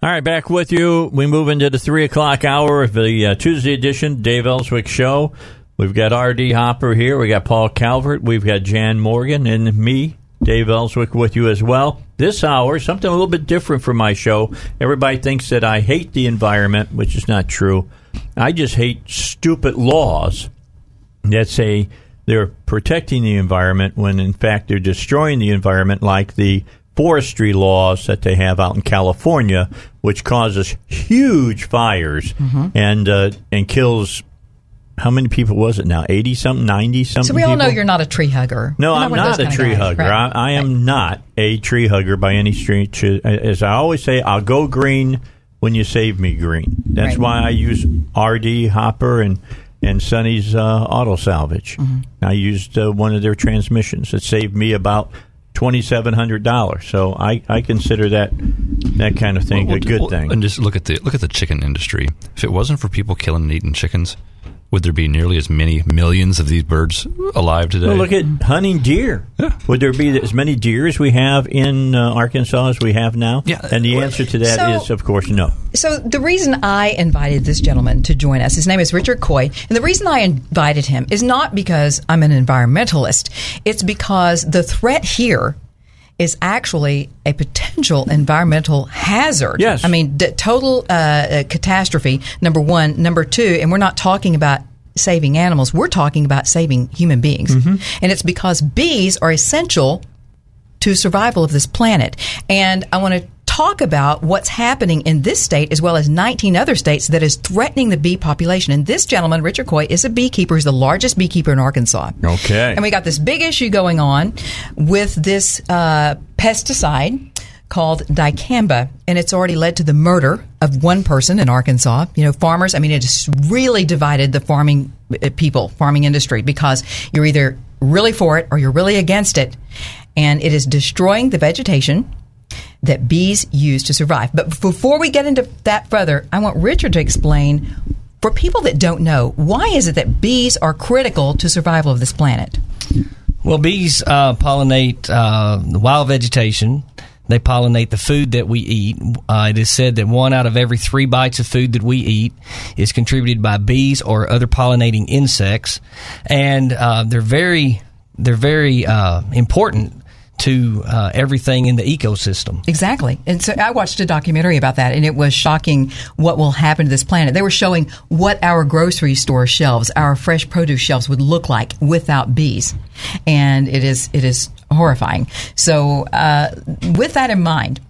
All right, back with you. We move into the three o'clock hour of the uh, Tuesday edition Dave Elswick Show. We've got R.D. Hopper here. We got Paul Calvert. We've got Jan Morgan and me, Dave Elswick, with you as well. This hour, something a little bit different from my show. Everybody thinks that I hate the environment, which is not true. I just hate stupid laws that say they're protecting the environment when in fact they're destroying the environment, like the forestry laws that they have out in California, which causes huge fires and uh, and kills. How many people was it now? Eighty something, ninety something. So we all know you're not a tree hugger. No, You're I'm one not a tree guys, hugger. right? I, I am not a tree hugger by any stretch. As I always say, I'll go green when you save me green. That's Right. why I use RD Hopper and and Sonny's uh, Auto Salvage. Mm-hmm. I used uh, one of their transmissions. It saved me about twenty seven hundred dollars. So I, I consider that that kind of thing Well, a good well, thing. And just look at the look at the chicken industry. If it wasn't for people killing and eating chickens, would there be nearly as many millions of these birds alive today? Well, look at hunting deer. Would there be as many deer as we have in uh, Arkansas as we have now? Yeah. And the answer to that is, So- of course, no. So the reason I invited this gentleman to join us, his name is Richard Coy, and the reason I invited him is not because I'm an environmentalist. It's because the threat here is actually a potential environmental hazard. Yes. I mean, d- total uh, uh, catastrophe. Number one, number two, and we're not talking about saving animals. We're talking about saving human beings, and it's because bees are essential to survival of this planet. And I want to talk about what's happening in this state as well as 19 other states that is threatening the bee population. And this gentleman, Richard Coy, is a beekeeper. He's the largest beekeeper in Arkansas. Okay. And we got this big issue going on with this uh, pesticide called dicamba, and it's already led to the murder of one person in Arkansas. You know, farmers, I mean, it has really divided the farming uh, people, farming industry, because you're either really for it or you're really against it. And it is destroying the vegetation that bees use to survive. But before we get into that further, I want Richard to explain for people that don't know, why is it that bees are critical to survival of this planet? Well, bees uh, pollinate uh, the wild vegetation. They pollinate the food that we eat. Uh, it is said that one out of every three bites of food that we eat is contributed by bees or other pollinating insects, and uh, they're very they're very uh, important to uh, everything in the ecosystem. Exactly. And so I watched a documentary about that, and it was shocking what will happen to this planet. They were showing what our grocery store shelves, our fresh produce shelves would look like without bees. And it is, it is horrifying. So, uh, with that in mind,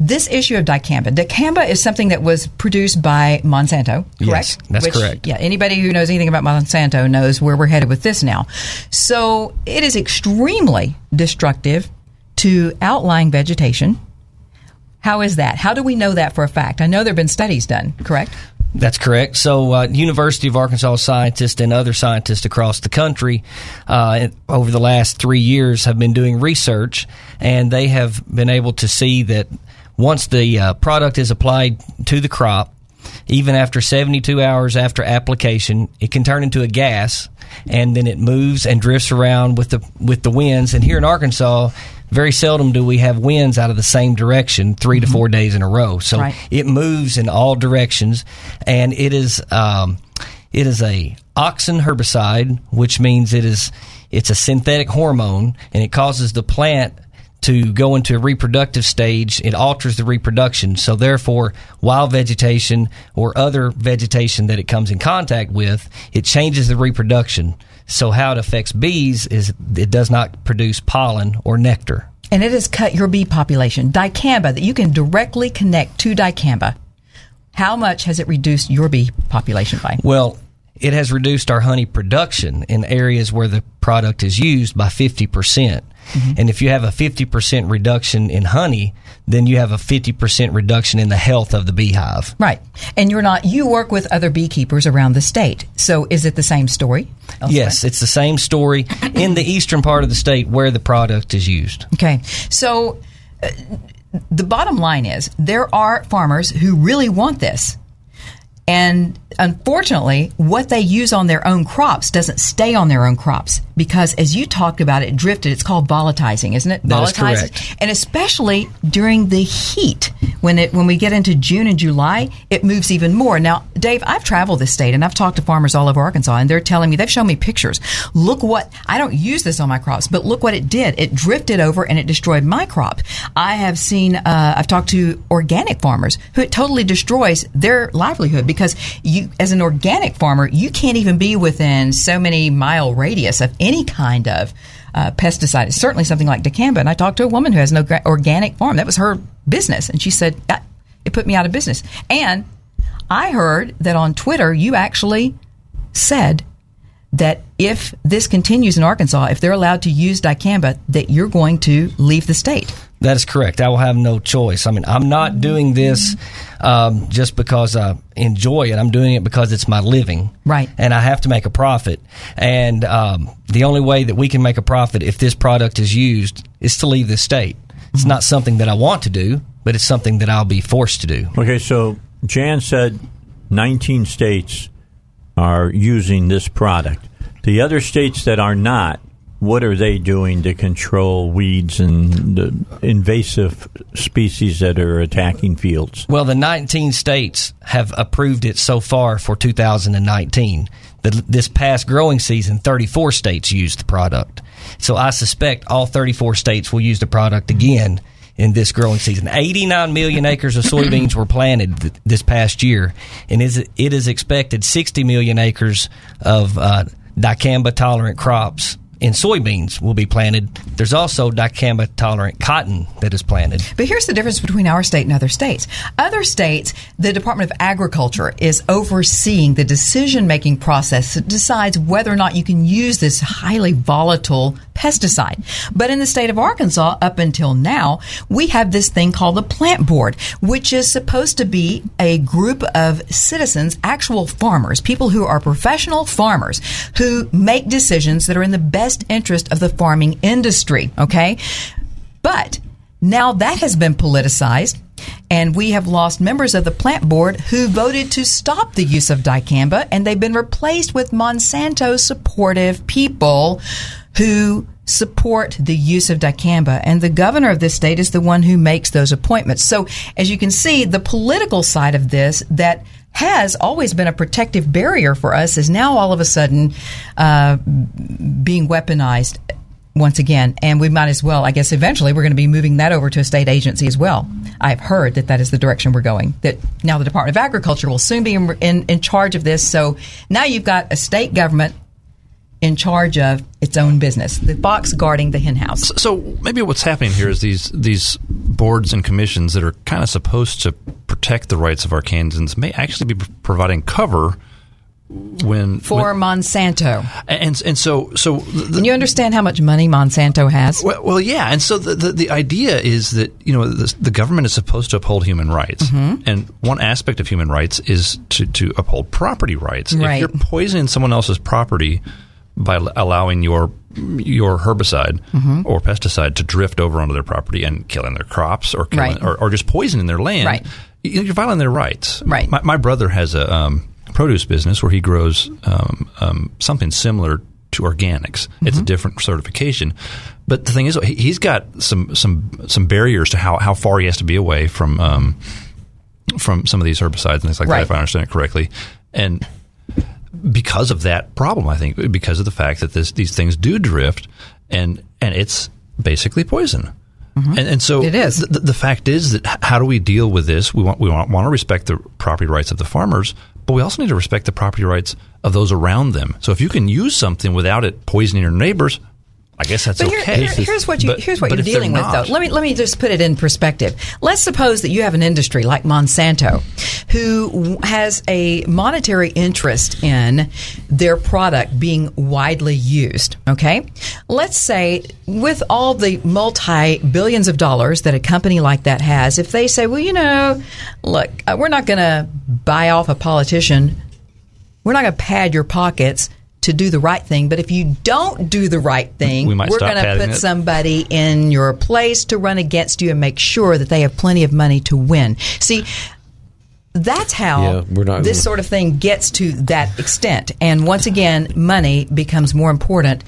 this issue of dicamba. Dicamba is something that was produced by Monsanto, correct? Yes, that's correct. Yeah, anybody who knows anything about Monsanto knows where we're headed with this now. So it is extremely destructive to outlying vegetation. How is that? How do we know that for a fact? I know there have been studies done, correct? That's correct. So, uh, University of Arkansas scientists and other scientists across the country uh, over the last three years have been doing research, and they have been able to see that once the uh, product is applied to the crop, even after 72 hours after application, it can turn into a gas, and then it moves and drifts around with the with the winds. And here in Arkansas, very seldom do we have winds out of the same direction 3 to four days in a row. So Right. it moves in all directions, and it is um, it is a auxin herbicide, which means it is it's a synthetic hormone, and it causes the plant to go into a reproductive stage. It alters the reproduction, so therefore, wild vegetation or other vegetation that it comes in contact with, it changes the reproduction. So how it affects bees is it does not produce pollen or nectar. And it has cut your bee population. Dicamba, that you can directly connect to dicamba. How much has it reduced your bee population by? Well, it has reduced our honey production in areas where the product is used by 50%. percent And if you have a 50% reduction in honey, then you have a 50% reduction in the health of the beehive. Right. And you're not, you work with other beekeepers around the state. So is it the same story? elsewhere? Yes, it's the same story in the eastern part of the state where the product is used. Okay. So uh, the bottom line is there are farmers who really want this. And unfortunately, what they use on their own crops doesn't stay on their own crops because, as you talked about, it drifted. It's called volatilizing, isn't it? That is correct. And especially during the heat, when it when we get into June and July, it moves even more. Now, Dave, I've traveled this state and I've talked to farmers all over Arkansas, and they're telling me they've shown me pictures. Look what I don't use this on my crops, but look what it did. It drifted over and it destroyed my crop. I have seen. Uh, I've talked to organic farmers who it totally destroys their livelihood because you, as an organic farmer, you can't even be within so many mile radius of any kind of uh, pesticide. It's certainly something like dicamba. And I talked to a woman who has no organic farm. That was her business, and she said "Ah, it put me out of business. And I heard that on Twitter you actually said that if this continues in Arkansas, if they're allowed to use dicamba, that you're going to leave the state. That is correct. I will have no choice. I mean, I'm not doing this um, just because I enjoy it. I'm doing it because it's my living. Right. And I have to make a profit. And um, the only way that we can make a profit if this product is used is to leave the state. It's not something that I want to do, but it's something that I'll be forced to do. Okay, so Jan said 19 states are using this product. The other states that are not, what are they doing to control weeds and the invasive species that are attacking fields? Well, the 19 states have approved it so far for 2019. The, this past growing season, 34 states used the product. So I suspect all 34 states will use the product again in this growing season. 89 million acres of soybeans were planted th- this past year, and is, it is expected 60 million acres of uh, dicamba tolerant crops in soybeans will be planted. There's also dicamba tolerant cotton that is planted. But here's the difference between our state and other states. Other states, the Department of Agriculture is overseeing the decision making process that decides whether or not you can use this highly volatile pesticide. But in the state of Arkansas, up until now, we have this thing called the Plant Board, which is supposed to be a group of citizens, actual farmers, people who are professional farmers who make decisions that are in the best interest of the farming industry. Okay. But now that has been politicized, and we have lost members of the plant board who voted to stop the use of dicamba, and they've been replaced with Monsanto supportive people who support the use of dicamba. And the governor of this state is the one who makes those appointments. So, as you can see, the political side of this that has always been a protective barrier for us is now all of a sudden uh, being weaponized once again. And we might as well, I guess, eventually we're going to be moving that over to a state agency as well. I've heard that that is the direction we're going. That now the Department of Agriculture will soon be in, in, in charge of this. So now you've got a state government in charge of its own business, the fox guarding the hen house. So maybe what's happening here is these these boards and commissions that are kind of supposed to protect the rights of Arkansans may actually be providing cover when For when- Monsanto. and and so so the, Can you understand how much money Monsanto has? Well, well, yeah, and so the, the the idea is that you know the, the government is supposed to uphold human rights, Mm-hmm. and one aspect of human rights is to to uphold property rights. Right. If you're poisoning someone else's property by allowing your your herbicide Mm-hmm. or pesticide to drift over onto their property and killing their crops or killing, Right. or, or just poisoning their land, Right. you- you're violating their rights. Right. My, my brother has a um, produce business where he grows um, um, something similar to organics. It's Mm-hmm. a different certification, but the thing is, he- he's got some some some barriers to how, how far he has to be away from um, from some of these herbicides and things like Right. that. If I understand it correctly, and because of that problem, I think because of the fact that this, these things do drift, and and it's basically poison. And, and so Mm-hmm. It is. The, the fact is that how do we deal with this? We want we want, want to respect the property rights of the farmers, but we also need to respect the property rights of those around them. So if you can use something without it poisoning your neighbors, I guess that's But here- okay. here- here's what you But- here's what you're dealing with, not- though. Let me let me just put it in perspective. Let's suppose that you have an industry like Monsanto, who has a monetary interest in their product being widely used. Okay, let's say with all the multi billions of dollars that a company like that has, if they say, well, you know, look, uh, we're not going to buy off a politician we're not going to pad your pockets to do the right thing. But if you don't do the right thing, We might are going to put it. somebody in your place to run against you and make sure that they have plenty of money to win. See, that's how Yeah, we're not this sort of thing gets to that extent. And once again, money becomes more important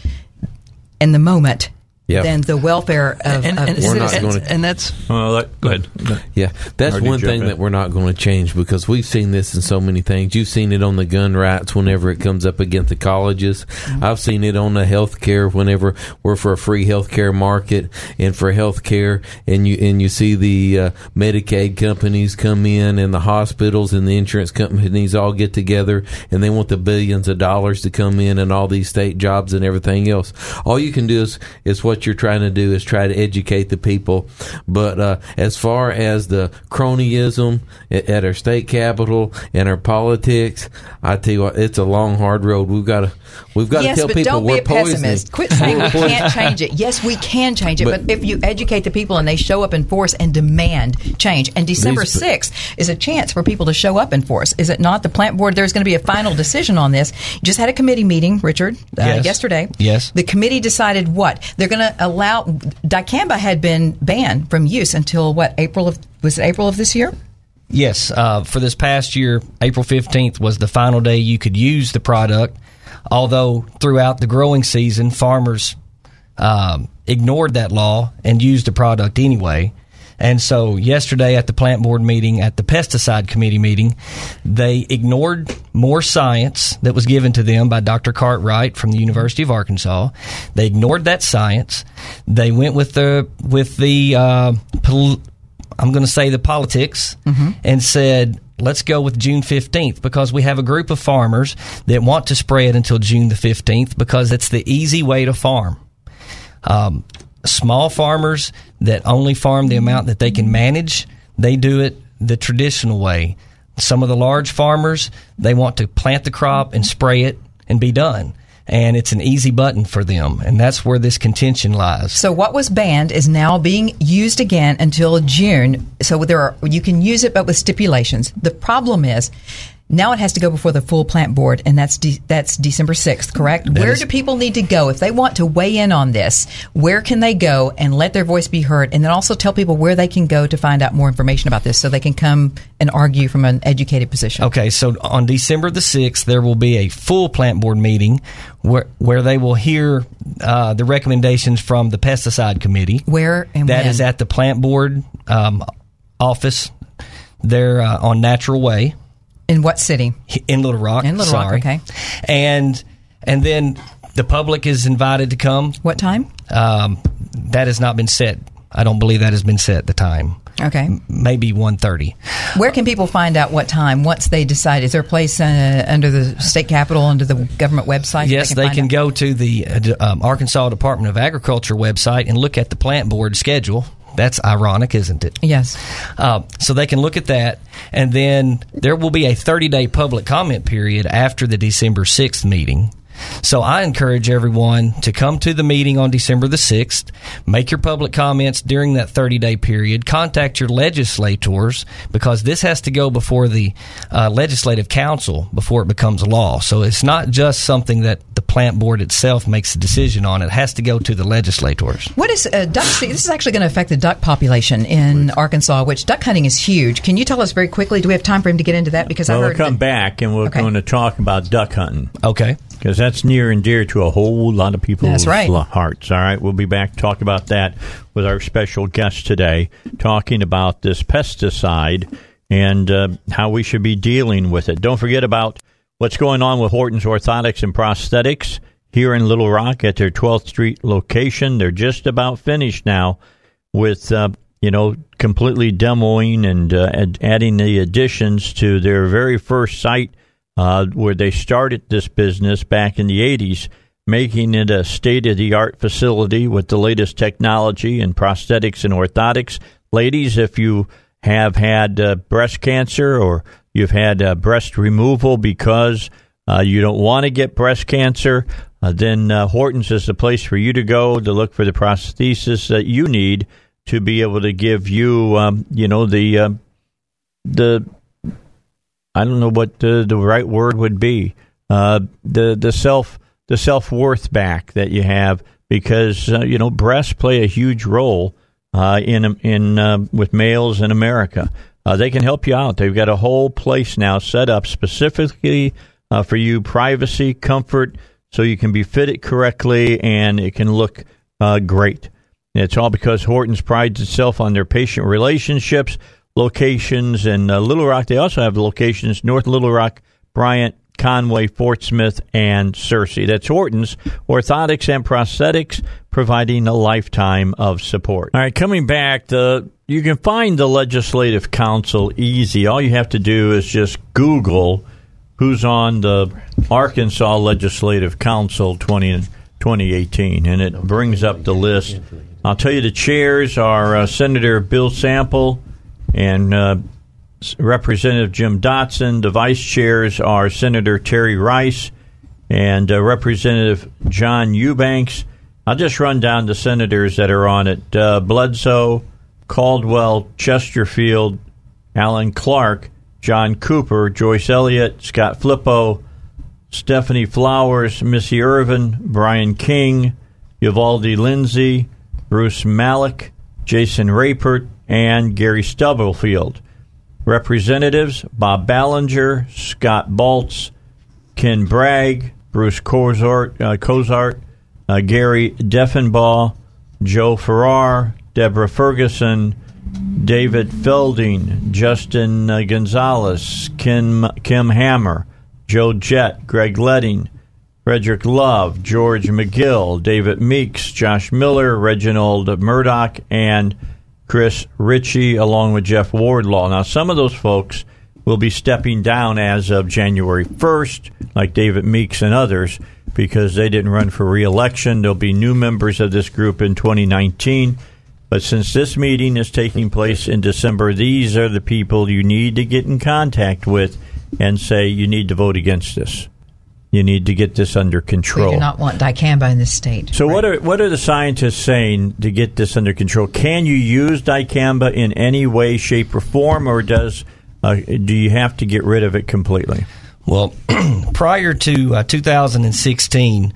in the moment Yeah. than the welfare of, and, of and, We're not citizens. gonna- and that's Well, let, go ahead. Yeah, that's one thing in? that we're not going to change because we've seen this in so many things. You've seen it on the gun rights whenever it comes up against the colleges. Mm-hmm. I've seen it on the health care whenever we're for a free health care market and for health care and you and you see the uh, Medicaid companies come in and the hospitals and the insurance companies all get together and they want the billions of dollars to come in and all these state jobs and everything else. All you can do is is what you're trying to do is try to educate the people. But uh, as far as the cronyism at, our state capitol and our politics, I tell you what, it's a long, hard road. We've got to we've got yes, to tell but people don't we're be a poisoning. pessimist. Quit saying we can't change it. Yes, we can change it, but, But- if you educate the people and they show up in force and demand change, and December sixth is a chance for people to show up in force, is it not? The plant board. There's going to be a final decision on this. You just had a committee meeting, Richard, uh, Yes. yesterday. Yes. The committee decided what they're going to allow. Dicamba had been banned from use until what April of was it April of this year? Yes, uh, for this past year, April 15th was the final day you could use the product. Although throughout the growing season, farmers um, ignored that law and used the product anyway. And so, yesterday at the plant board meeting, at the pesticide committee meeting, they ignored more science that was given to them by Dr. Cartwright from the University of Arkansas. They ignored that science. They went with the with the uh, pol- I'm going to say the politics and said, let's go with June 15th because we have a group of farmers that want to spray it until June the 15th because it's the easy way to farm. Um, small farmers that only farm the amount that they can manage, they do it the traditional way. Some of the large farmers, they want to plant the crop and spray it and be done. And it's an easy button for them. And that's where this contention lies. So what was banned is now being used again until June. So there are you can use it, but with stipulations. The problem is. Now it has to go before the full plant board, and that's de- that's December sixth, correct? where is- do people need to go if they want to weigh in on this? Where can they go and let their voice be heard, and then also tell people where they can go to find out more information about this, so they can come and argue from an educated position. Okay, so on December the 6th, there will be a full plant board meeting where, where they will hear uh, the recommendations from the pesticide committee. Where and That is at the plant board um, office there uh, on Natural Way In what city? in Little Rock. In Little Rock, okay. And and then the public is invited to come. What time? Um, that has not been set. I don't believe that has been set. The time, Okay. maybe 1.30. Where can people find out what time once they decide? Is there a place uh, under the state capitol, under the government website? Yes, they find can go to the uh, um, Arkansas Department of Agriculture website and look at the plant board schedule. That's ironic, isn't it? Yes. Uh, so they can look at that, and then there will be a 30 day public comment period after the December 6th meeting. So I encourage everyone to come to the meeting on December the 6th, make your public comments during that 30 day period, contact your legislators because this has to go before the uh, legislative council before it becomes law. So it's not just something that the plant board itself makes a decision on, it has to go to the legislators. What is uh, duck? This is actually going to affect the duck population in Arkansas, which duck hunting is huge. Can you tell us very quickly? Do we have time for him to get into that? Because Well, I we'll heard come that- back and we're Okay. going to talk about duck hunting Okay. Because that's near and dear to a whole lot of people's right. hearts. All right, we'll be back to talk about that with our special guest today, talking about this pesticide and uh, how we should be dealing with it. Don't forget about what's going on with Horton's Orthotics and Prosthetics here in Little Rock at their 12th Street location. They're just about finished now with uh, you know completely demoing and uh, ad- adding the additions to their very first site uh, where they started this business back in the 80s. making it a state of the art facility with the latest technology in prosthetics and orthotics. Ladies, if you have had uh, breast cancer or you've had uh, breast removal because uh, you don't want to get breast cancer, uh, then uh, Hortons is the place for you to go to look for the prosthesis that you need to be able to give you, um, you know, the uh, the I don't know what the, the right word would be, the the self the self worth back that you have because you know breasts play a huge role in in with males in America. Uh, they can help you out. They've got a whole place now set up specifically uh, for you, privacy, comfort, so you can be fitted correctly and it can look uh, great. It's all because Hortons prides itself on their patient relationships, locations in uh, Little Rock. They also have locations North Little Rock, Bryant, Conway, Fort Smith, and Searcy. That's Hortons, orthotics and prosthetics, providing a lifetime of support. All right, coming back, the you can find the Legislative Council easy. All you have to do is just Google who's on the Arkansas Legislative Council 20, 2018, and it brings up the list. I'll tell you the chairs are uh, Senator Bill Sample and uh, Representative Jim Dotson. The vice chairs are Senator Terry Rice and uh, Representative John Eubanks. I'll just run down the senators that are on it uh, Bledsoe, Caldwell, Chesterfield, Alan Clark, John Cooper, Joyce Elliott, Scott Flippo, Stephanie Flowers, Missy Irvin, Bryan King, Uvalde Lindsey, Bruce Maloch, Jason Rapert, and Gary Stubblefield. Representatives Bob Ballinger, Scott Baltz, Ken Bragg, Bruce Cozart, uh, uh, Gary Deffenbaugh, Joe Farrer, Deborah Ferguson, David Fielding, Justin uh, Gonzales, Kim, Kim Hammer, Joe Jett, Greg Leding, Frederick Love, George McGill, David Meeks, Josh Miller, Reginald Murdock, and Chris Richey, along with Jeff Wardlaw. Now, some of those folks will be stepping down as of January 1st, like David Meeks and others, because they didn't run for reelection. There'll be new members of this group in 2019. But since this meeting is taking place in December, these are the people you need to get in contact with and say you need to vote against this. You need to get this under control. We do not want dicamba in this state. So, right. what are what are the scientists saying to get this under control? Can you use dicamba in any way, shape, or form, or does uh, do you have to get rid of it completely? Well, prior to uh, 2016,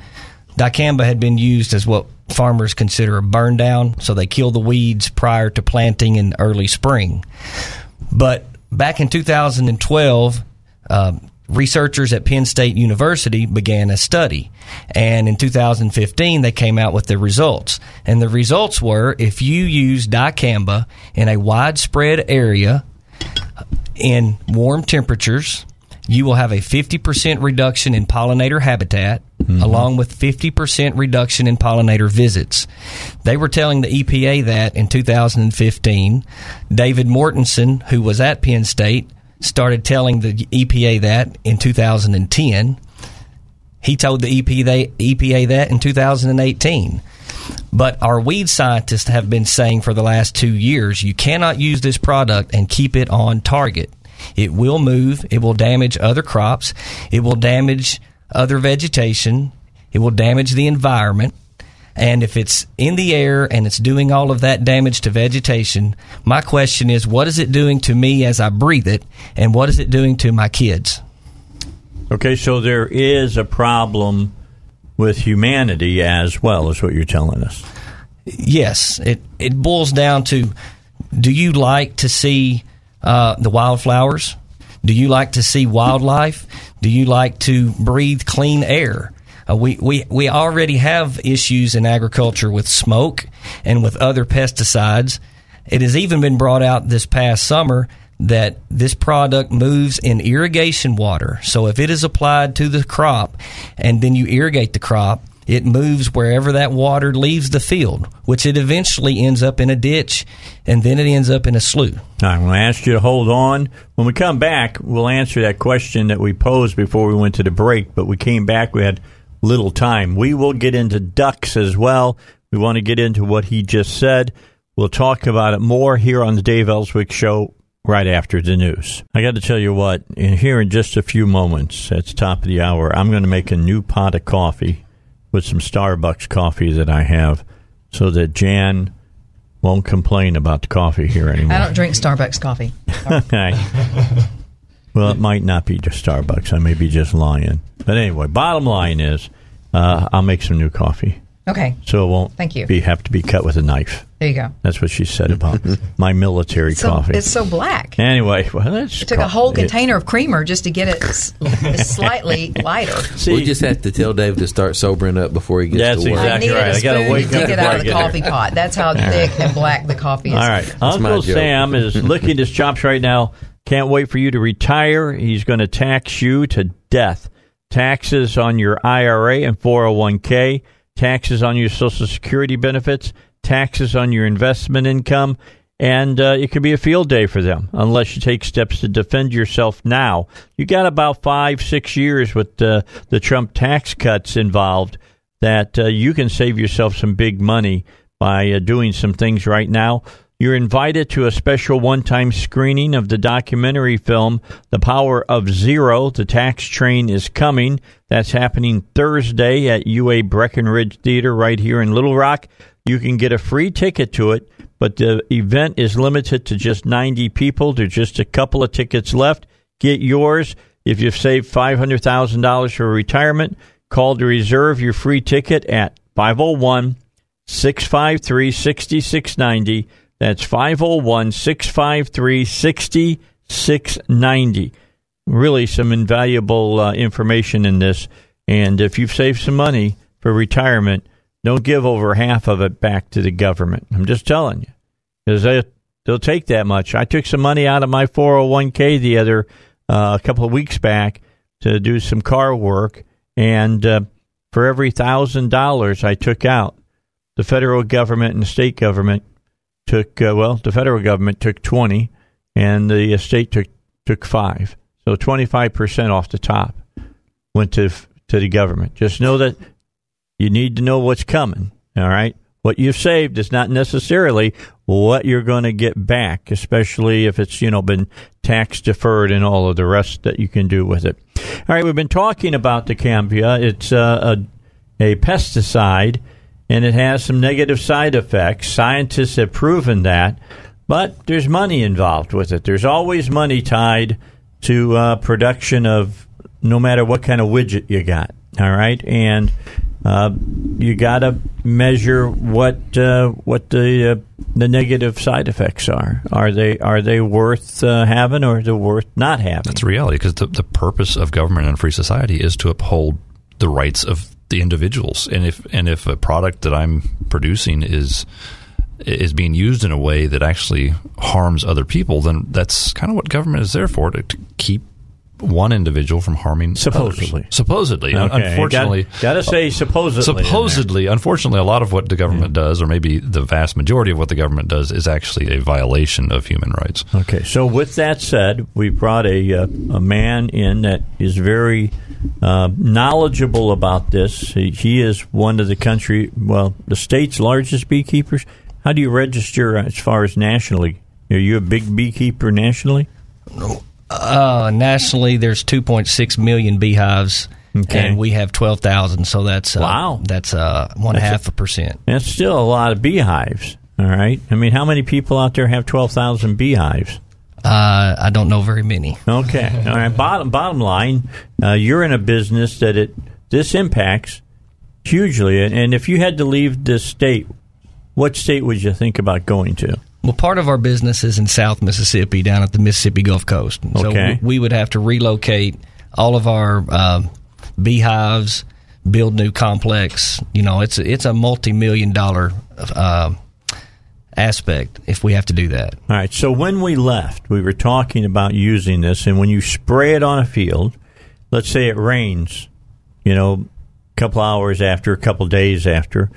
dicamba had been used as what farmers consider a burn down, so they kill the weeds prior to planting in early spring. But back in 2012, um, researchers at Penn State University began a study. And in 2015, they came out with the results. And the results were if you use dicamba in a widespread area in warm temperatures, you will have a 50% reduction in pollinator habitat, mm-hmm. along with 50% reduction in pollinator visits. They were telling the EPA that in 2015. David Mortensen, who was at Penn State, started telling the EPA that in 2010. He told the EPA that in 2018. But our weed scientists have been saying for the last two years you cannot use this product and keep it on target. It will move, it will damage other crops, it will damage other vegetation, it will damage the environment. And if it's in the air and it's doing all of that damage to vegetation, my question is what is it doing to me as I breathe it, and what is it doing to my kids? Okay, so there is a problem with humanity as well, is what you're telling us. Yes, it, it boils down to do you like to see uh, the wildflowers? Do you like to see wildlife? Do you like to breathe clean air? Uh, we, we, we already have issues in agriculture with smoke and with other pesticides. It has even been brought out this past summer that this product moves in irrigation water. So if it is applied to the crop and then you irrigate the crop, it moves wherever that water leaves the field, which it eventually ends up in a ditch and then it ends up in a slough. I'm going to ask you to hold on. When we come back, we'll answer that question that we posed before we went to the break. But we came back, we had little time. We will get into ducks as well. We want to get into what he just said. We'll talk about it more here on the Dave Elswick Show right after the news. I got to tell you what, in here in just a few moments, at the top of the hour, I'm going to make a new pot of coffee with some Starbucks coffee that I have so that Jan won't complain about the coffee here anymore. I don't drink Starbucks coffee. Okay. well, it might not be just Starbucks. I may be just lying. But anyway, bottom line is uh, I'll make some new coffee. Okay. So it won't Thank you. Be, have to be cut with a knife. There you go. That's what she said about my military So, coffee. it's so black. Anyway, well, that's It took a whole container of creamer just to get it slightly lighter. See, we just have to tell Dave to start sobering up before he gets That's to work. exactly- I needed right. a I gotta spoon wake to up get before out I of the get coffee pot. That's how thick and black the coffee is. All right. my Uncle. Sam is licking his chops right now. Can't wait for you to retire. He's going to tax you to death. Taxes on your IRA and 401k, taxes on your Social Security benefits, taxes on your investment income, and uh, it could be a field day for them unless you take steps to defend yourself now. You got about five, six years with uh, the Trump tax cuts involved that uh, you can save yourself some big money by uh, doing some things right now. You're invited to a special one time screening of the documentary film, The Power of Zero. The Tax Train is Coming. That's happening Thursday at UA Breckenridge Theater right here in Little Rock. You can get a free ticket to it, but the event is limited to just 90 people. There's just a couple of tickets left. Get yours. If you've saved $500,000 for retirement, call to reserve your free ticket at 501 653 6690. That's 501 653 6690. Really, some invaluable uh, information in this. And if you've saved some money for retirement, don't give over half of it back to the government. I'm just telling you. Because they, they'll take that much. I took some money out of my 401k the other uh, a couple of weeks back to do some car work. And uh, for every thousand dollars I took out, the federal government and the state government took uh, well, the federal government took twenty, and the state took took five. So twenty five percent off the top went to to the government. Just know that you need to know what's coming. All right, what you've saved is not necessarily what you're going to get back, especially if it's you know been tax deferred and all of the rest that you can do with it. All right, we've been talking about dicamba. It's uh, a a pesticide and it has some negative side effects. Scientists have proven that, but there's money involved with it. There's always money tied to uh, production of no matter what kind of widget you got. All right, and uh, you got to measure what uh, what the uh, the negative side effects are. Are they are they worth uh, having or are they worth not having? That's reality because the, the purpose of government and free society is to uphold the rights of the individuals. And if and if a product that I'm producing is is being used in a way that actually harms other people, then that's kind of what government is there for to, to keep one individual from harming Supposedly. others. supposedly Okay, unfortunately got to say supposedly. supposedly unfortunately a lot of what the government does or maybe the vast majority of what the government does is actually a violation of human rights Okay, so with that said, we brought a uh, a man in that is very uh, knowledgeable about this. He, he is one of the country, well, the state's largest beekeepers. How do you register as far as nationally? Are you a big beekeeper nationally? Uh, nationally, there's 2.6 million beehives, Okay. and we have 12,000. So that's uh, Wow. That's uh, one That's half a percent. That's still a lot of beehives. All right. I mean, how many people out there have twelve thousand beehives? Uh, I don't know very many. Okay. All right. Bottom bottom line, uh, you're in a business that it this impacts hugely, and, and if you had to leave this state, what state would you think about going to? Well, part of our business is in South Mississippi, down at the Mississippi Gulf Coast. So Okay. we, we would have to relocate all of our um, beehives, build new complex. You know, it's it's a multi million dollar uh, aspect if we have to do that. All right. So when we left, we were talking about using this, and when you spray it on a field, let's say it rains, you know, a couple hours after, a couple days after,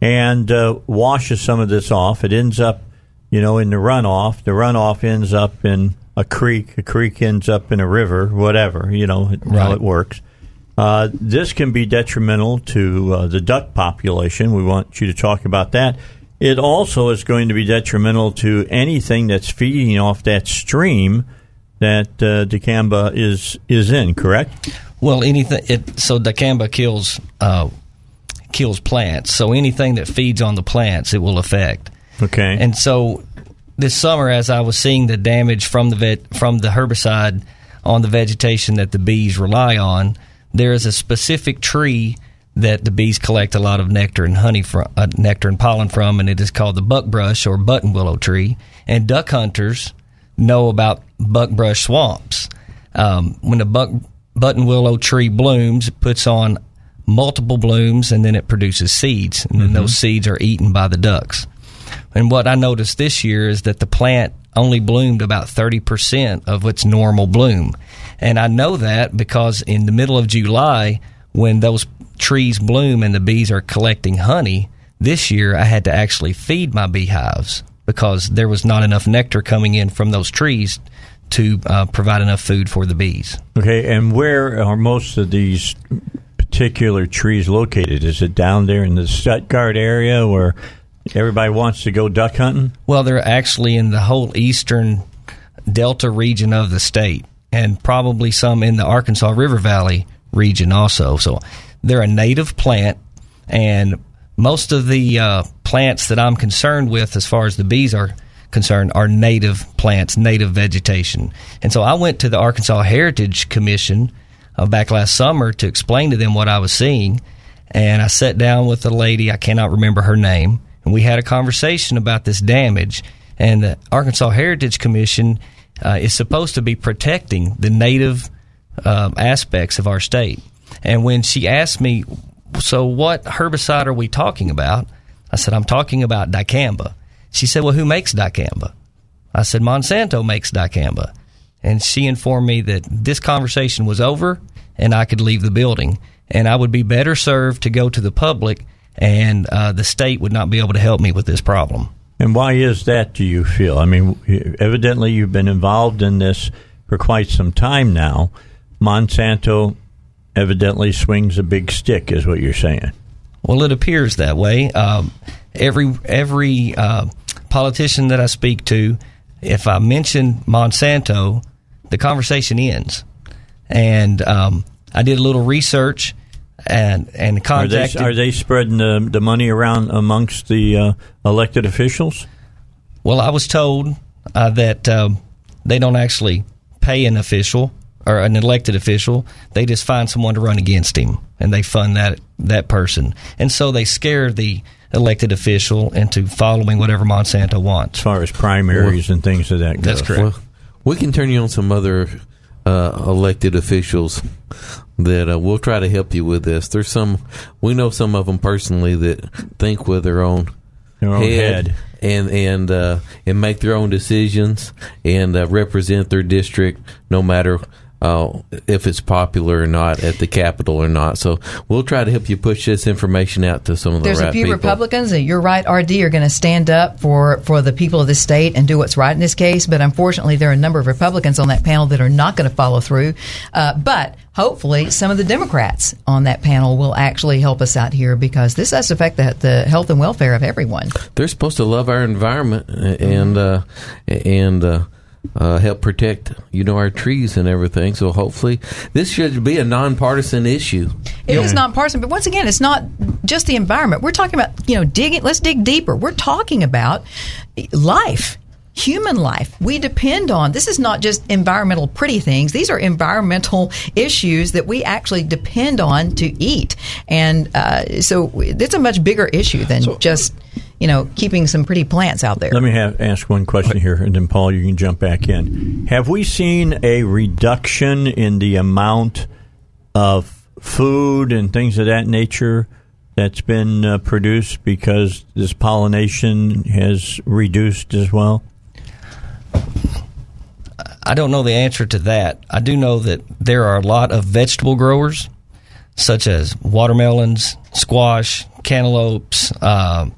and uh, washes some of this off, it ends up, you know, in the runoff. The runoff ends up in a creek. A creek ends up in a river. Whatever, you know, how it works. Uh, this can be detrimental to uh, the duck population. We want you to talk about that. It also is going to be detrimental to anything that's feeding off that stream that uh, dicamba is is in. Correct? Well, anything. It, so dicamba kills uh, kills plants. So anything that feeds on the plants, it will affect. Okay. And so this summer, as I was seeing the damage from the vet, from the herbicide on the vegetation that the bees rely on, there is a specific tree that the bees collect a lot of nectar and honey from, uh, nectar and pollen from, and it is called the buckbrush or button willow tree. And duck hunters know about buckbrush swamps. Um, when the buck button willow tree blooms, it puts on multiple blooms, and then it produces seeds, and then those seeds are eaten by the ducks. And what I noticed this year is that the plant only bloomed about 30% of its normal bloom. And I know that because in the middle of July, when those trees bloom and the bees are collecting honey, this year I had to actually feed my beehives because there was not enough nectar coming in from those trees to uh, provide enough food for the bees. Okay. And where are most of these particular trees located? Is it down there in the Stuttgart area where everybody wants to go duck hunting? Well, they're actually in the whole eastern delta region of the state, and probably some in the Arkansas River Valley region also. So they're a native plant, and most of the uh, plants that I'm concerned with, as far as the bees are concerned, are native plants, native vegetation. And so I went to the Arkansas Heritage Commission uh, back last summer to explain to them what I was seeing. And I sat down with a lady, I cannot remember her name, and we had a conversation about this damage. And the Arkansas Heritage Commission uh, is supposed to be protecting the native uh, aspects of our state. And when she asked me, so what herbicide are we talking about? I said, I'm talking about dicamba. She said, well, who makes dicamba? I said, Monsanto makes dicamba. And she informed me that this conversation was over and I could leave the building. And I would be better served to go to the public, and uh, the state would not be able to help me with this problem. And why is that, do you feel? I mean, evidently you've been involved in this for quite some time now. Monsanto evidently swings a big stick, is what you're saying. Well, it appears that way. Um, every every uh, politician that I speak to, if I mention Monsanto, the conversation ends. And um, I did a little research and and Are they, are they spreading the, the money around amongst the uh, elected officials? Well, I was told uh, that um, they don't actually pay an official or an elected official. They just find someone to run against him, and they fund that that person. And so they scare the elected official into following whatever Monsanto wants. As far as primaries and things of that That's goes. correct. Well, we can turn you on some other uh, elected officials that uh, we'll try to help you with this. There's some we know some of them personally that think with their own Their own head. and and uh, and make their own decisions and uh, represent their district no matter. Uh, if it's popular or not at the Capitol or not, so we'll try to help you push this information out to some of the There's right a few people. Republicans that you're right, RD, are going to stand up for, for the people of the state and do what's right in this case. But unfortunately, there are a number of Republicans on that panel that are not going to follow through. Uh, but hopefully, some of the Democrats on that panel will actually help us out here because this has to affect the, the health and welfare of everyone. they're supposed to love our environment and uh, and uh, uh, help protect you know our trees and everything. So hopefully this should be a nonpartisan issue. It is not partisan, but once again, it's not just the environment. We're talking about, you know, digging, let's dig deeper. We're talking about life, human life. We depend on, this is not just environmental pretty things. These are environmental issues that we actually depend on to eat. And uh, so it's a much bigger issue than just, you know, keeping some pretty plants out there. Let me have, ask one question here, and then Paul, you can jump back in. Have we seen a reduction in the amount of food and things of that nature that's been uh, produced because this pollination has reduced as well? I don't know the answer to that. I do know that there are a lot of vegetable growers, such as watermelons, squash, cantaloupes, uh,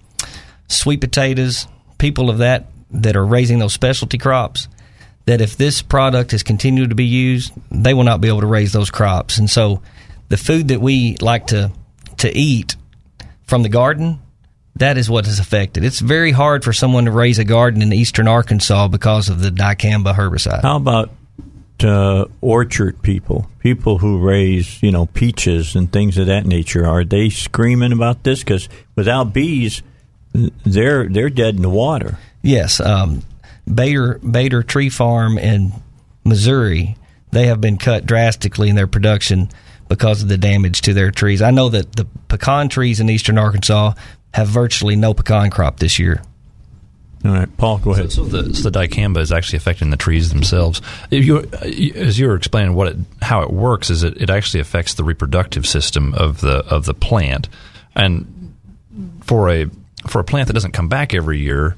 sweet potatoes, people of that that are raising those specialty crops. That if this product is continued to be used, they will not be able to raise those crops, and so the food that we like to to eat from the garden, that is what is affected. It's very hard for someone to raise a garden in eastern Arkansas because of the dicamba herbicide. How about uh, orchard people, people who raise, you know, peaches and things of that nature? Are they screaming about this? Because without bees, they're they're dead in the water. Yes, um, Bader Bader Tree Farm in Missouri, they have been cut drastically in their production because of the damage to their trees. I know that the pecan trees in eastern Arkansas have virtually no pecan crop this year. All right, Paul, go ahead. So, so the, so the dicamba is actually affecting the trees themselves. If you, as you were explaining what it, how it works, is it, it actually affects the reproductive system of the of the plant, and for a for a plant that doesn't come back every year,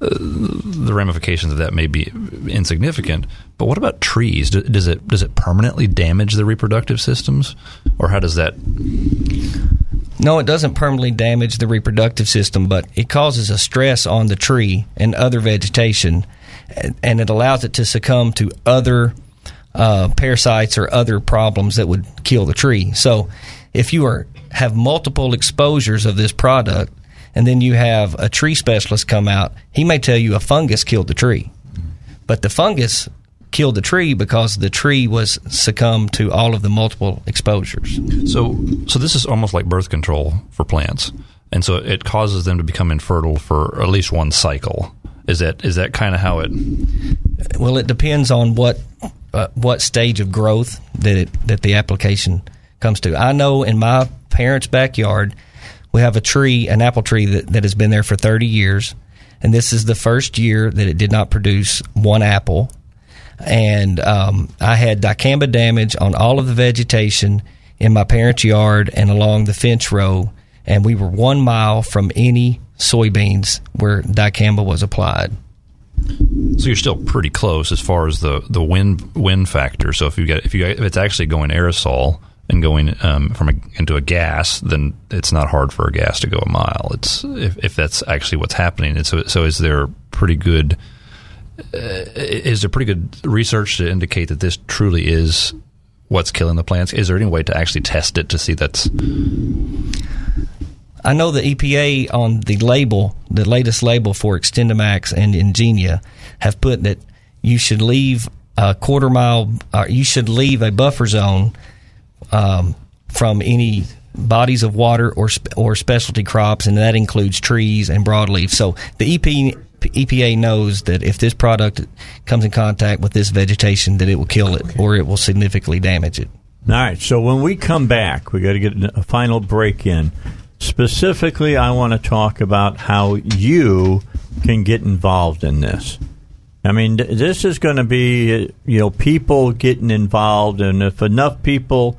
uh, the ramifications of that may be insignificant. But what about trees? Does it does it permanently damage the reproductive systems, or how does that? No, it doesn't permanently damage the reproductive system, but it causes a stress on the tree and other vegetation, and it allows it to succumb to other uh, parasites or other problems that would kill the tree. So, if you are have multiple exposures of this product, and then you have a tree specialist come out, he may tell you a fungus killed the tree, but the fungus killed the tree because the tree was succumbed to all of the multiple exposures. So, so this is almost like birth control for plants, and so it causes them to become infertile for at least one cycle. Is that is that kind of how it? Well, it depends on what uh, what stage of growth that it, that the application comes to. I know in my parents' backyard, we have a tree, an apple tree that, that has been there for 30 years. And this is the first year that it did not produce one apple and um, I had dicamba damage on all of the vegetation in my parents' yard and along the fence row, and we were one mile from any soybeans where dicamba was applied. So you're still pretty close as far as the, the wind wind factor. So if you get if you if it's actually going aerosol and going um, from a, into a gas, then it's not hard for a gas to go a mile. It's if, if that's actually what's happening. And so so is there pretty good uh, is there pretty good research to indicate that this truly is what's killing the plants? Is there any way to actually test it to see that's? I know the EPA on the label, the latest label for XtendiMax and Engenia, have put that you should leave a quarter mile, uh, you should leave a buffer zone um, from any bodies of water or or specialty crops, and that includes trees and broadleaf. So the EP EPA knows that if this product comes in contact with this vegetation, that it will kill it or it will significantly damage it. All right. So when we come back, we got to get a final break in. Specifically, I want to talk about how you can get involved in this. I mean, this is going to be, you know, people getting involved, and if enough people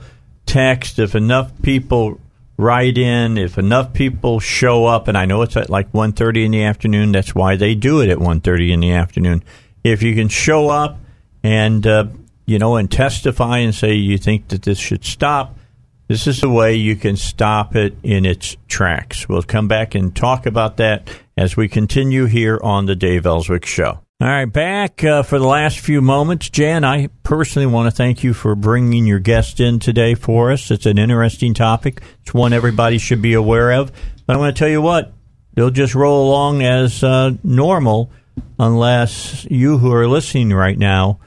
text, if enough people write in. If enough people show up, and I know it's at like 1.30 in the afternoon, that's why they do it at 1.30 in the afternoon. If you can show up and, uh, you know, and testify and say you think that this should stop, this is the way you can stop it in its tracks. We'll come back and talk about that as we continue here on the Dave Elswick Show. All right, back uh, for the last few moments. Jan, I personally want to thank you for bringing your guest in today for us. It's an interesting topic. It's one everybody should be aware of. But I'm going to tell you what, they'll just roll along as uh, normal unless you who are listening right now,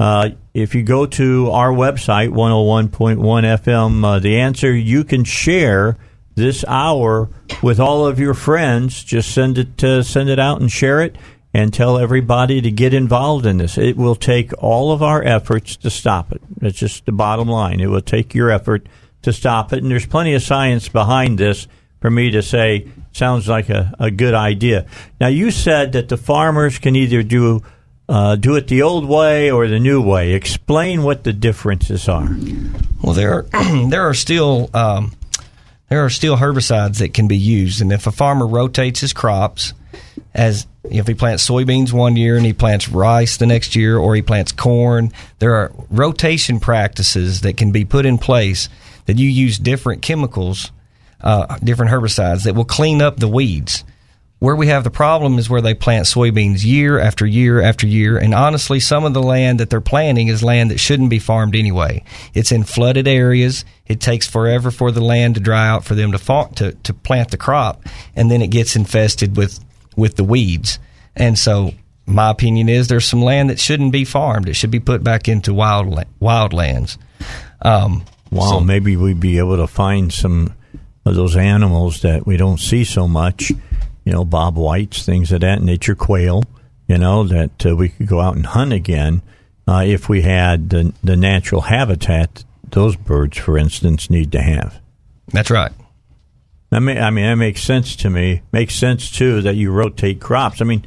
uh, if you go to our website, 101.1 FM, uh, the answer, you can share this hour with all of your friends. Just send it, uh, send it out and share it and tell everybody to get involved in this. It will take all of our efforts to stop it. That's just the bottom line. It will take your effort to stop it. And there's plenty of science behind this for me to say sounds like a, a good idea. Now, you said that the farmers can either do uh, do it the old way or the new way. Explain what the differences are. Well, there there are still um, there are still herbicides that can be used, and if a farmer rotates his crops, as if he plants soybeans one year and he plants rice the next year or he plants corn, there are rotation practices that can be put in place that you use different chemicals, uh, different herbicides that will clean up the weeds. Where we have the problem is where they plant soybeans year after year after year. And honestly, some of the land that they're planting is land that shouldn't be farmed anyway. It's in flooded areas. It takes forever for the land to dry out for them to, fa- to, to plant the crop. And then it gets infested with, with the weeds. And so my opinion is there's some land that shouldn't be farmed. It should be put back into wild, la- wild lands. Um, Wow, so- maybe we'd be able to find some of those animals that we don't see so much. You know, bob whites, things of that nature, quail. You know that uh, we could go out and hunt again uh, if we had the, the natural habitat those birds, for instance, need to have. that's right. I mean, I mean that makes sense to me. Makes sense too that you rotate crops. I mean,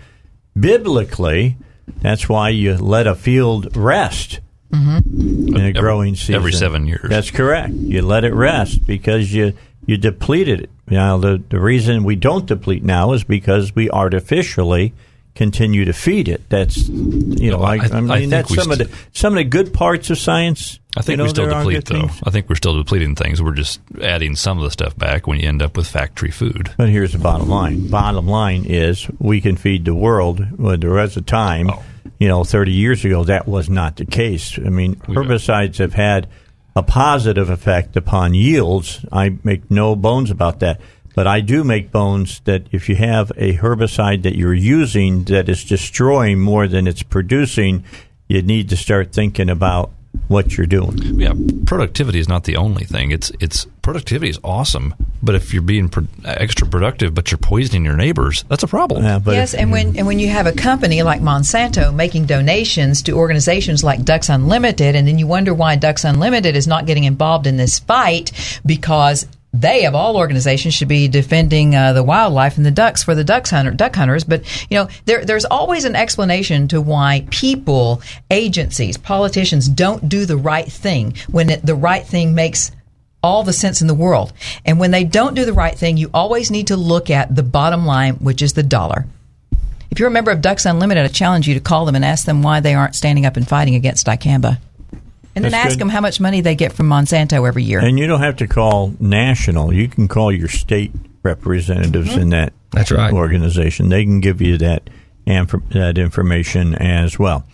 biblically, that's why you let a field rest mm-hmm. in a growing season every seven years. That's correct. You let it rest because you you depleted it. Now the the reason we don't deplete now is because we artificially continue to feed it. That's you know, No, I, I- I, I mean think that's some of the some of the good parts of science. I think you know, we still there are deplete, good though. things. I think we're still depleting things. We're just adding some of the stuff back when you end up with factory food. But here's the bottom line. Bottom line is we can feed the world. Well, there was a time, Oh. you know, 30 years ago, that was not the case. I mean, herbicides have had a positive effect upon yields. I make no bones about that. But I do make bones that if you have a herbicide that you're using that is destroying more than it's producing, you need to start thinking about what you're doing. Yeah, productivity is not the only thing. It's it's productivity is awesome, but if you're being pro- extra productive but you're poisoning your neighbors, that's a problem. Yeah, but yes, if- and when and when you have a company like Monsanto making donations to organizations like Ducks Unlimited, and then you wonder why Ducks Unlimited is not getting involved in this fight because they of all organizations should be defending uh, the wildlife and the ducks for the ducks hunter, duck hunters. But you know, there, there's always an explanation to why people, agencies, politicians don't do the right thing when it, the right thing makes all the sense in the world. And when they don't do the right thing, you always need to look at the bottom line, which is the dollar. If you're a member of Ducks Unlimited, I challenge you to call them and ask them why they aren't standing up and fighting against dicamba. And then ask good. them how much money they get from Monsanto every year. And you don't have to call national. You can call your state representatives Mm-hmm. in that That's right. organization. They can give you that inf- that information as well.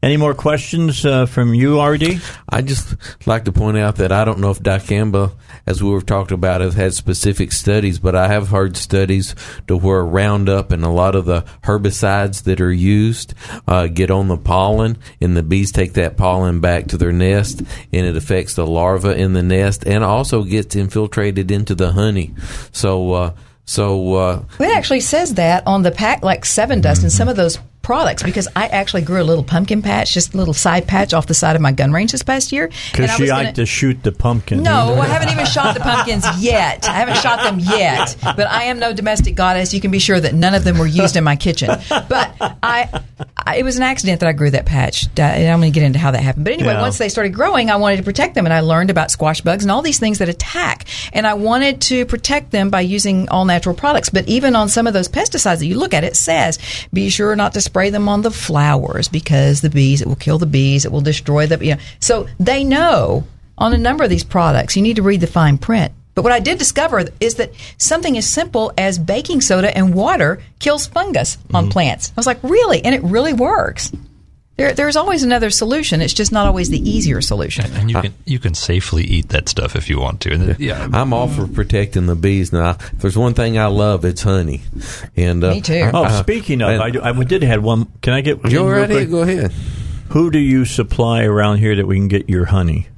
Any more questions uh, from you, RD? I just like to point out that I don't know if dicamba, as we were talking about, has had specific studies, but I have heard studies to where Roundup and a lot of the herbicides that are used uh, get on the pollen, and the bees take that pollen back to their nest, and it affects the larva in the nest, and also gets infiltrated into the honey. So, uh, so uh, It actually says that on the pack, like Sevin Dust and some of those products, because I actually grew a little pumpkin patch, just a little side patch off the side of my gun range this past year. Because she liked gonna- to shoot the pumpkin. No, I haven't even shot the pumpkins yet. I haven't shot them yet. But I am no domestic goddess. You can be sure that none of them were used in my kitchen. But I, I it was an accident that I grew that patch. And I'm going to get into how that happened. But anyway, Yeah. once they started growing, I wanted to protect them, and I learned about squash bugs and all these things that attack. And I wanted to protect them by using all natural products. But even on some of those pesticides that you look at, it says be sure not to spray them on the flowers because the bees, it will kill the bees, it will destroy the. You know. So they know on a number of these products, you need to read the fine print. But what I did discover is that something as simple as baking soda and water kills fungus on mm-hmm. plants. I was like, really? And it really works. There, there's always another solution. It's just not always the easier solution. And you can you can safely eat that stuff if you want to. And it- yeah, I'm all for protecting the bees. Now, if there's one thing I love, it's honey. And uh, Me too. Oh, uh, speaking of, and- I, do- I did have one. Can I get? Go in real right quick? Go ahead. Who do you supply around here that we can get your honey?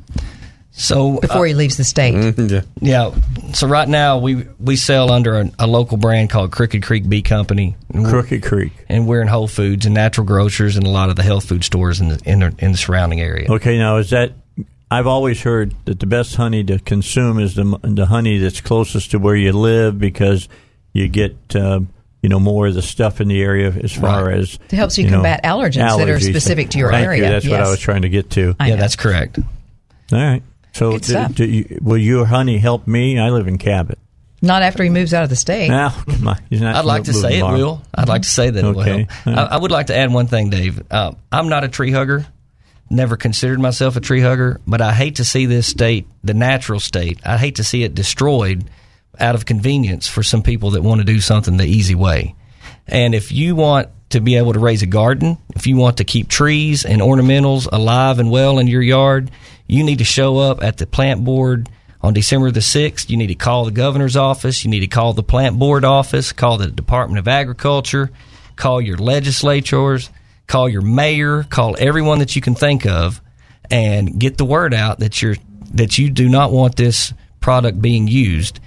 So uh, Before he leaves the state. Yeah. yeah, so right now we we sell under a, a local brand called Crooked Creek Bee Company, Crooked Creek. and we're in Whole Foods and natural grocers and a lot of the health food stores in the in the, in the surrounding area. Okay, now is that? I've always heard that the best honey to consume is the the honey that's closest to where you live because you get uh, you know more of the stuff in the area as far Right. as It helps you combat allergens that are specific to your Thank area. You. That's what I was trying to get to. I yeah, know. that's correct. All right. So, Good do- stuff. do you, will your honey help me? I live in Cabot. Not after he moves out of the state. Now. He's not I'd like to moving say it will. I'd like to say that it will Okay. help. I, I would like to add one thing, Dave. Uh, I'm not a tree hugger. Never considered myself a tree hugger, but I hate to see this state, the natural state, I hate to see it destroyed out of convenience for some people that want to do something the easy way. And if you want to be able to raise a garden, if you want to keep trees and ornamentals alive and well in your yard, you need to show up at the plant board on December the 6th. You need to call the governor's office. You need to call the plant board office, call the Department of Agriculture, call your legislators, call your mayor, call everyone that you can think of and get the word out that you're that you do not want this product being used.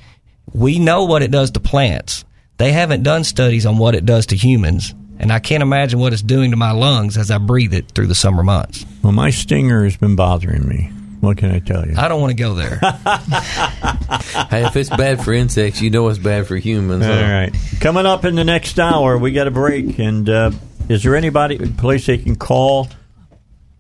We know what it does to plants. They haven't done studies on what it does to humans, and I can't imagine what it's doing to my lungs as I breathe it through the summer months. Well, my stinger has been bothering me. What can I tell you? I don't want to go there. Hey, if it's bad for insects, you know it's bad for humans. All huh? right. Coming up in the next hour, we got a break. And uh, is there anybody, place they can call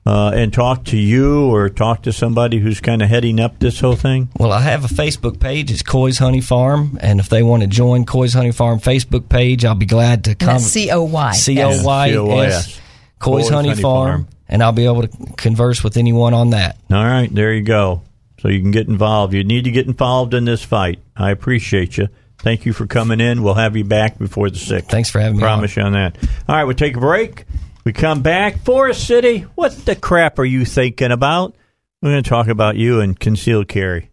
uh, and talk to you or talk to somebody who's kind of heading up this whole thing? Well, I have a Facebook page. It's Coy's Honey Farm, and if they want to join Coy's Honey Farm Facebook page, I'll be glad to And come. that's C O Y. C O Y C-O-Y-S. S. Coy's Honey Farm, and I'll be able to converse with anyone on that. All right, there you go. So you can get involved. You need to get involved in this fight. I appreciate you. Thank you for coming in. We'll have you back before the sixth. Thanks for having me. Promise you on that. All right, we'll take a break. We come back. Forest City, what the crap are you thinking about? We're going to talk about you and concealed carry.